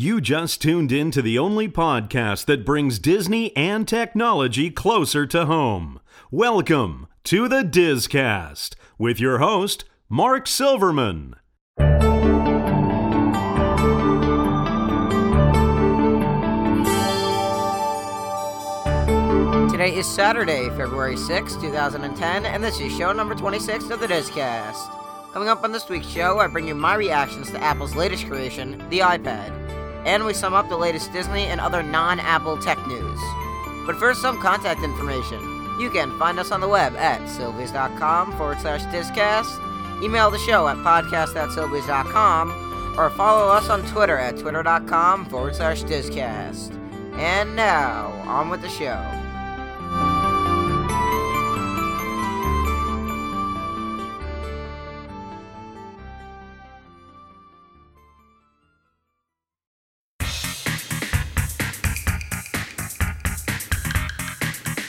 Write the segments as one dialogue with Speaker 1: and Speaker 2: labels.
Speaker 1: You just tuned in to the only podcast that brings Disney and technology closer to home. Welcome to the Dizcast with your host, Mark Silverman.
Speaker 2: Today is Saturday, February 6, 2010, and this is show number 26 of the Dizcast. Coming up on this week's show, I bring you my reactions to Apple's latest creation, the iPad. And we sum up the latest Disney and other non Apple tech news. But first, some contact information. You can find us on the web at sylvies.com forward slash Dizcast, email the show at podcast or follow us on Twitter at twitter.com forward slash Dizcast. And now, on with the show.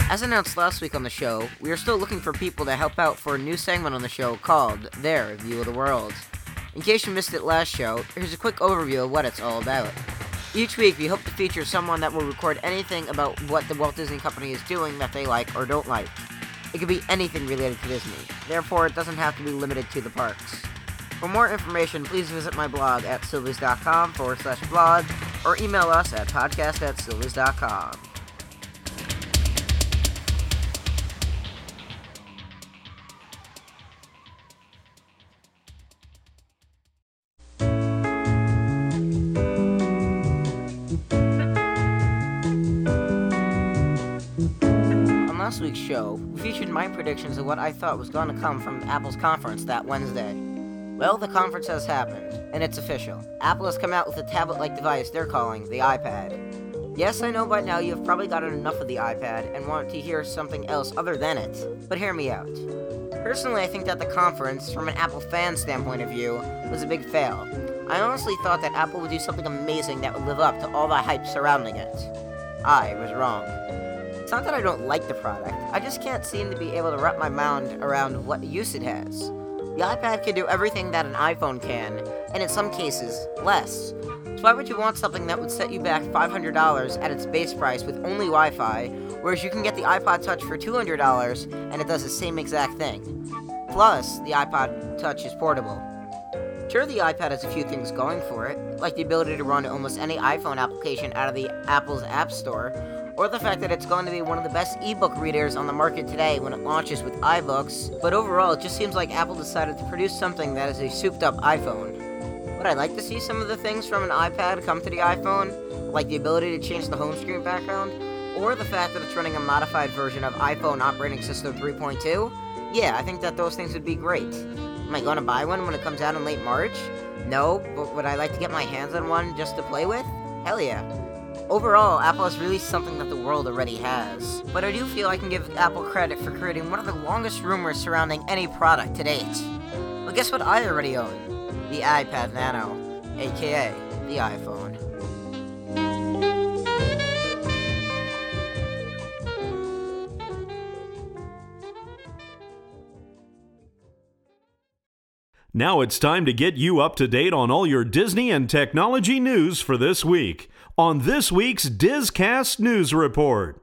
Speaker 2: As announced last week on the show, we are still looking for people to help out for a new segment on the show called Their View of the World. In case you missed it last show, here's a quick overview of what it's all about. Each week, we hope to feature someone that will record anything about what the Walt Disney Company is doing that they like or don't like. It could be anything related to Disney, therefore, it doesn't have to be limited to the parks. For more information, please visit my blog at sylvies.com forward slash blog or email us at podcast at sylvies.com. last week's show, we featured my predictions of what I thought was going to come from Apple's conference that Wednesday. Well, the conference has happened, and it's official. Apple has come out with a tablet like device they're calling the iPad. Yes, I know by now you've probably gotten enough of the iPad and want to hear something else other than it, but hear me out. Personally, I think that the conference, from an Apple fan standpoint of view, was a big fail. I honestly thought that Apple would do something amazing that would live up to all the hype surrounding it. I was wrong. It's not that I don't like the product, I just can't seem to be able to wrap my mind around what use it has. The iPad can do everything that an iPhone can, and in some cases, less. So why would you want something that would set you back $500 at its base price with only Wi Fi, whereas you can get the iPod Touch for $200 and it does the same exact thing? Plus, the iPod Touch is portable. Sure, the iPad has a few things going for it, like the ability to run almost any iPhone application out of the Apple's App Store, or the fact that it's going to be one of the best ebook readers on the market today when it launches with iBooks, but overall, it just seems like Apple decided to produce something that is a souped up iPhone. Would I like to see some of the things from an iPad come to the iPhone, like the ability to change the home screen background, or the fact that it's running a modified version of iPhone operating system 3.2? Yeah, I think that those things would be great. Am I going to buy one when it comes out in late March? No, but would I like to get my hands on one just to play with? Hell yeah. Overall, Apple has released something that the world already has. But I do feel I can give Apple credit for creating one of the longest rumors surrounding any product to date. But guess what I already own? The iPad Nano, aka the iPhone.
Speaker 1: Now it's time to get you up to date on all your Disney and technology news for this week on this week's Dizcast News Report.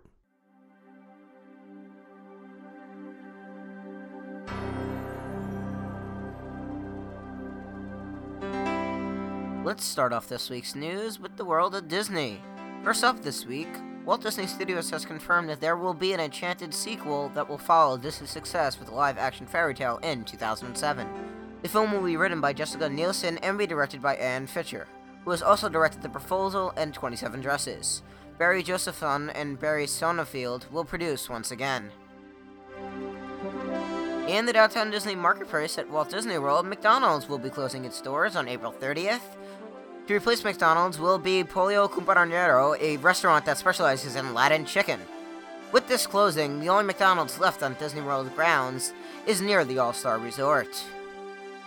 Speaker 2: Let's start off this week's news with the world of Disney. First up this week, Walt Disney Studios has confirmed that there will be an Enchanted sequel that will follow Disney's success with the live action fairy tale in 2007. The film will be written by Jessica Nielsen and be directed by Anne Fisher, who has also directed The Proposal and 27 Dresses. Barry Josephson and Barry Sonnenfeld will produce once again. In the downtown Disney marketplace at Walt Disney World, McDonald's will be closing its doors on April 30th. To replace McDonald's will be Pollo Campero, a restaurant that specializes in Latin chicken. With this closing, the only McDonald's left on Disney World grounds is near the All Star Resort.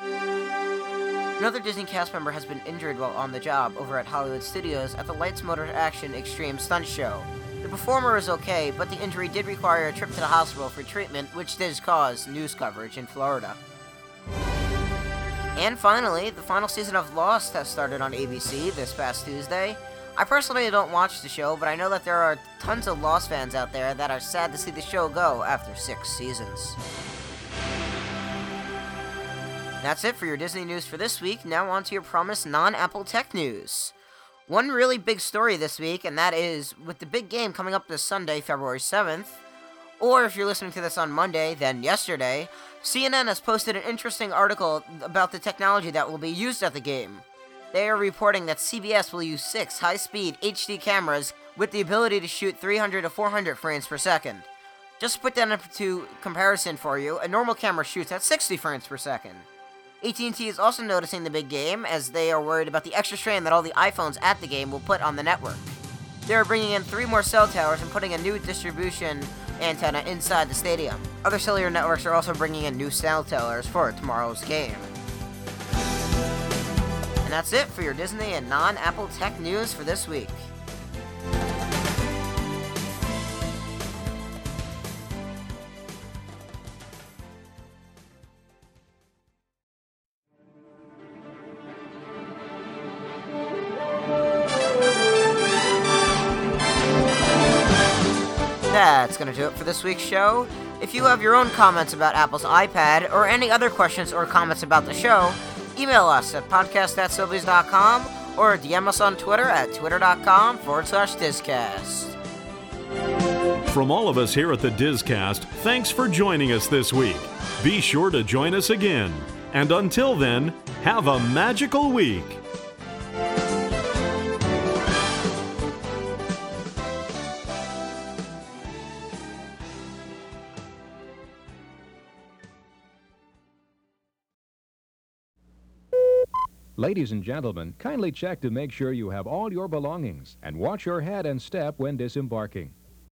Speaker 2: Another Disney cast member has been injured while on the job over at Hollywood Studios at the Lights Motor Action Extreme Stunt Show. The performer is okay, but the injury did require a trip to the hospital for treatment, which did cause news coverage in Florida. And finally, the final season of Lost has started on ABC this past Tuesday. I personally don't watch the show, but I know that there are tons of Lost fans out there that are sad to see the show go after six seasons. That's it for your Disney news for this week. Now on to your promised non Apple tech news. One really big story this week, and that is with the big game coming up this Sunday, February 7th, or if you're listening to this on Monday, then yesterday, CNN has posted an interesting article about the technology that will be used at the game. They are reporting that CBS will use six high speed HD cameras with the ability to shoot 300 to 400 frames per second. Just to put that into comparison for you, a normal camera shoots at 60 frames per second. AT&T is also noticing the big game as they are worried about the extra strain that all the iPhones at the game will put on the network. They are bringing in three more cell towers and putting a new distribution antenna inside the stadium. Other cellular networks are also bringing in new cell towers for tomorrow's game. And that's it for your Disney and non Apple tech news for this week. That's going to do it for this week's show. If you have your own comments about Apple's iPad or any other questions or comments about the show, email us at podcast.sylvies.com or DM us on Twitter at twitter.com forward slash Dizcast.
Speaker 1: From all of us here at the Dizcast, thanks for joining us this week. Be sure to join us again. And until then, have a magical week.
Speaker 3: Ladies and gentlemen, kindly check to make sure you have all your belongings and watch your head and step when disembarking.